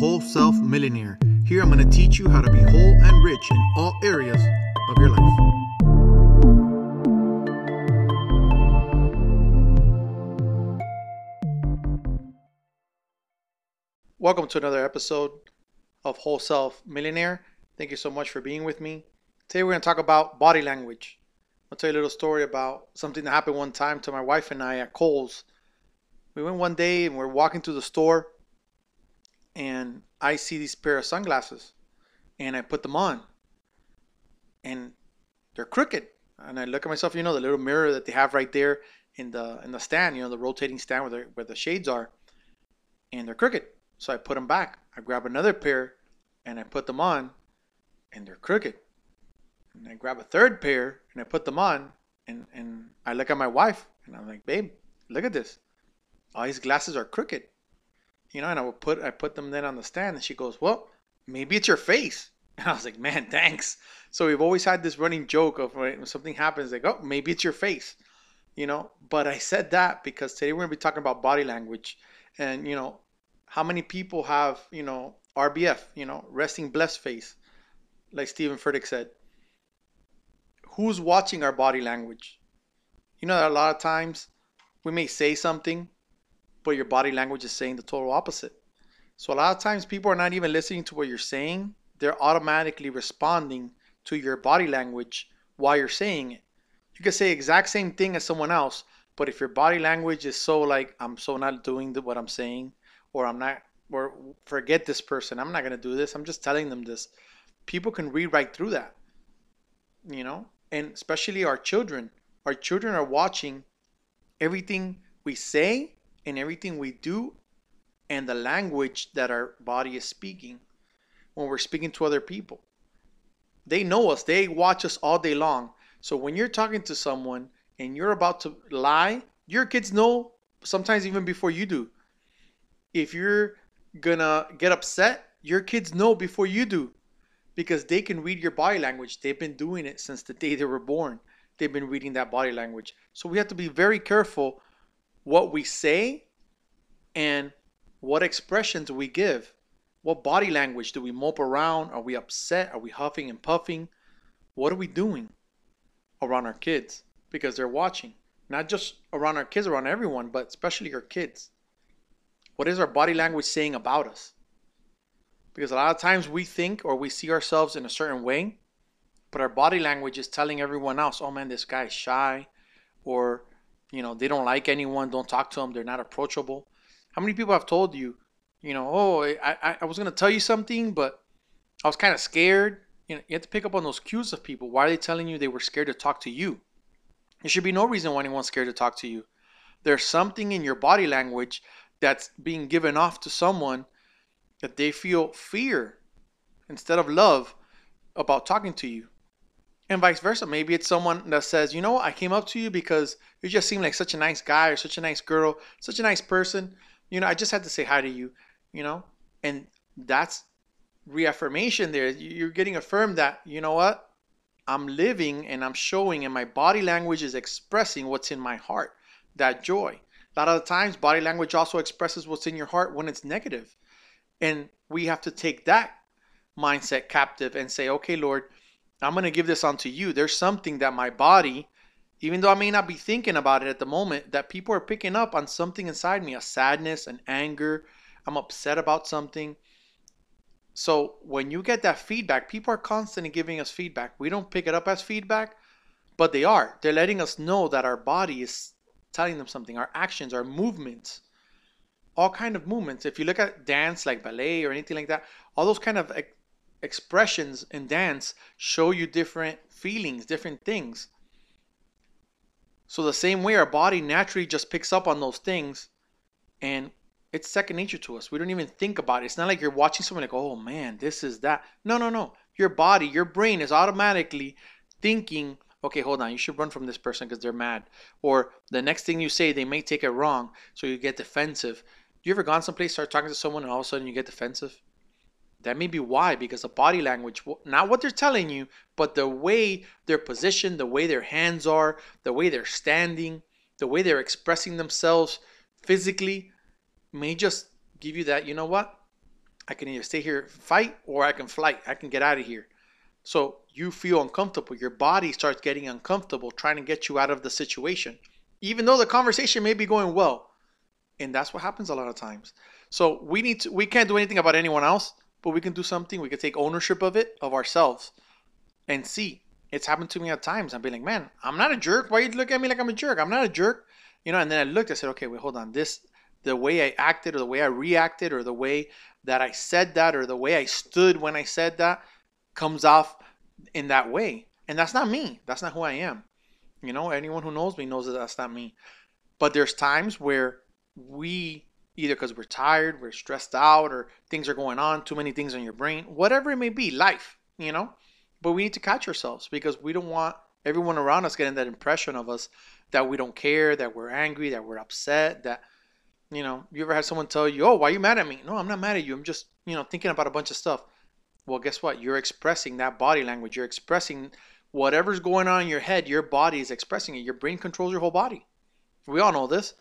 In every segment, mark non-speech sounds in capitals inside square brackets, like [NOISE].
Whole Self Millionaire. Here I'm going to teach you how to be whole and rich in all areas of your life. Welcome to another episode of Whole Self Millionaire. Thank you so much for being with me. Today we're going to talk about body language. I'll tell you a little story about something that happened one time to my wife and I at Kohl's. We went one day and we're walking through the store and I see these pair of sunglasses and I put them on and they're crooked. And I look at myself, you know, the little mirror that they have right there in the in the stand, you know, the rotating stand where the where the shades are, and they're crooked. So I put them back. I grab another pair and I put them on and they're crooked. And I grab a third pair and I put them on and, and I look at my wife and I'm like, babe, look at this. All these glasses are crooked. You know, and I would put I put them then on the stand and she goes, Well, maybe it's your face. [LAUGHS] And I was like, Man, thanks. So we've always had this running joke of when something happens, like, oh, maybe it's your face. You know, but I said that because today we're gonna be talking about body language and you know, how many people have, you know, RBF, you know, resting blessed face, like Stephen Furtick said. Who's watching our body language? You know that a lot of times we may say something, but your body language is saying the total opposite. So a lot of times people are not even listening to what you're saying, they're automatically responding to your body language while you're saying it. You can say exact same thing as someone else, but if your body language is so like I'm so not doing what I'm saying, or I'm not, or forget this person, I'm not gonna do this. I'm just telling them this. People can read right through that, you know, and especially our children. Our children are watching everything we say and everything we do, and the language that our body is speaking when we're speaking to other people. They know us. They watch us all day long. So when you're talking to someone and you're about to lie, your kids know sometimes even before you do. If you're gonna get upset, your kids know before you do because they can read your body language. They've been doing it since the day they were born. They've been reading that body language. So we have to be very careful what we say and what expressions we give. What body language do we mope around? Are we upset? Are we huffing and puffing? What are we doing around our kids? Because they're watching. Not just around our kids, around everyone, but especially our kids. What is our body language saying about us? Because a lot of times we think or we see ourselves in a certain way, but our body language is telling everyone else, oh man, this guy is shy, or, you know, they don't like anyone, don't talk to them, they're not approachable. How many people have told you, you know, oh, I, I, was going to tell you something, but I was kind of scared. You know, you have to pick up on those cues of people. Why are they telling you they were scared to talk to you? There should be no reason why anyone's scared to talk to you. There's something in your body language that's being given off to someone that they feel fear instead of love about talking to you. And vice versa. Maybe it's someone that says, you know what, I came up to you because you just seem like such a nice guy or such a nice girl, such a nice person. You know, I just had to say hi to you, you know? And that's reaffirmation there. You're getting affirmed that, you know what? I'm living and I'm showing, and my body language is expressing what's in my heart that joy. A lot of the times, body language also expresses what's in your heart when it's negative. And we have to take that mindset captive and say, okay, Lord, I'm going to give this onto you. There's something that my body, even though I may not be thinking about it at the moment, that people are picking up on something inside me a sadness, an anger. I'm upset about something. So when you get that feedback, people are constantly giving us feedback. We don't pick it up as feedback, but they are. They're letting us know that our body is telling them something. Our actions, our movements, all kind of movements. If you look at dance like ballet or anything like that, all those kind of expressions in dance show you different feelings, different things. So the same way our body naturally just picks up on those things and it's second nature to us. We don't even think about it. It's not like you're watching someone like, oh man, this is that. No, no, no. Your body, your brain is automatically thinking, okay, hold on, you should run from this person because they're mad. Or the next thing you say, they may take it wrong, so you get defensive. You ever gone someplace, start talking to someone, and all of a sudden you get defensive? That may be why, because the body language, not what they're telling you, but the way they're positioned, the way their hands are, the way they're standing, the way they're expressing themselves physically, may just give you that, you know what? I can either stay here, fight, or I can flight. I can get out of here. So you feel uncomfortable. Your body starts getting uncomfortable trying to get you out of the situation, even though the conversation may be going well. And that's what happens a lot of times. So we need to, we can't do anything about anyone else, but we can do something. We can take ownership of it, of ourselves, and see. It's happened to me at times. I'm being like, man, I'm not a jerk. Why you look at me like I'm a jerk? I'm not a jerk. You know, and then I looked, I said, okay, wait, hold on. This the way I acted or the way I reacted or the way that I said that or the way I stood when I said that comes off in that way. And that's not me. That's not who I am. You know, anyone who knows me knows that that's not me. But there's times where we either because we're tired, we're stressed out, or things are going on, too many things on your brain, whatever it may be, life, you know. But we need to catch ourselves because we don't want everyone around us getting that impression of us that we don't care, that we're angry, that we're upset, that you know, you ever had someone tell you, "Oh, why are you mad at me?" No, I'm not mad at you. I'm just, you know, thinking about a bunch of stuff. Well, guess what? You're expressing that body language. You're expressing whatever's going on in your head. Your body is expressing it. Your brain controls your whole body. We all know this,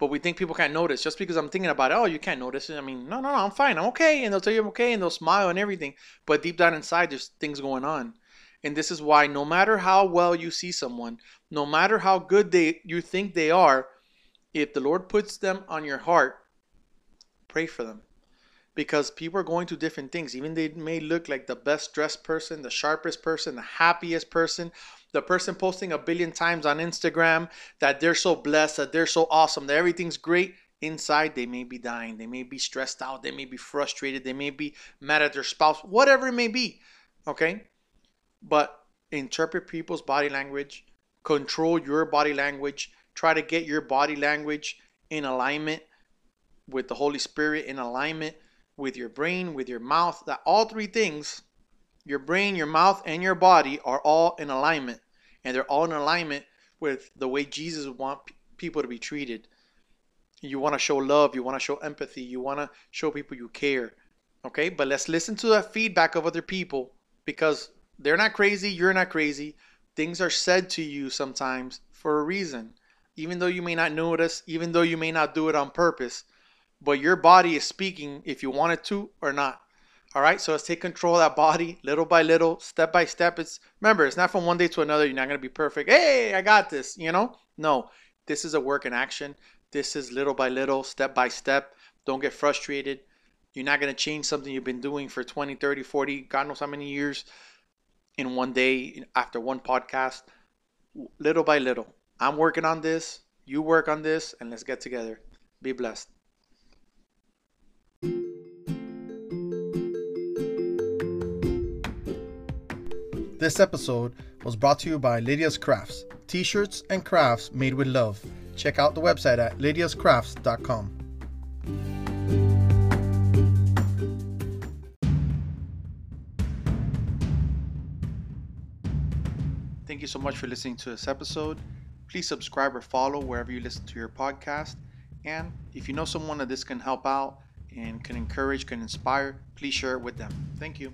but we think people can't notice just because I'm thinking about it. Oh, you can't notice it. I mean, no, no, no, I'm fine. I'm okay, and they'll tell you I'm okay, and they'll smile and everything. But deep down inside, there's things going on. And this is why no matter how well you see someone, no matter how good they you think they are, if the Lord puts them on your heart, pray for them. Because people are going to different things. Even they may look like the best dressed person, the sharpest person, the happiest person, the person posting a billion times on Instagram that they're so blessed, that they're so awesome, that everything's great. Inside, they may be dying. They may be stressed out. They may be frustrated. They may be mad at their spouse, whatever it may be. Okay? But interpret people's body language, control your body language, try to get your body language in alignment with the Holy Spirit, in alignment with your brain, with your mouth. That all three things, your brain, your mouth, and your body, are all in alignment. And they're all in alignment with the way Jesus want people to be treated. You want to show love, you want to show empathy, you want to show people you care. Okay, but let's listen to the feedback of other people because they're not crazy, you're not crazy. Things are said to you sometimes for a reason even though you may not notice, even though you may not do it on purpose, but your body is speaking if you want it to or not. All right, so let's take control of that body little by little, step by step. It's remember, it's not from one day to another. You're not gonna be perfect. Hey, I got this. You know, no, this is a work in action. This is little by little, step by step. Don't get frustrated. You're not gonna change something you've been doing for 20, 30, 40, God knows how many years in one day after one podcast. Little by little, I'm working on this, you work on this, and let's get together. Be blessed. This episode was brought to you by Lydia's Crafts, t shirts and crafts made with love. Check out the website at lydiascrafts.com. Thank you so much for listening to this episode. Please subscribe or follow wherever you listen to your podcast. And if you know someone that this can help out and can encourage, can inspire, please share it with them. Thank you.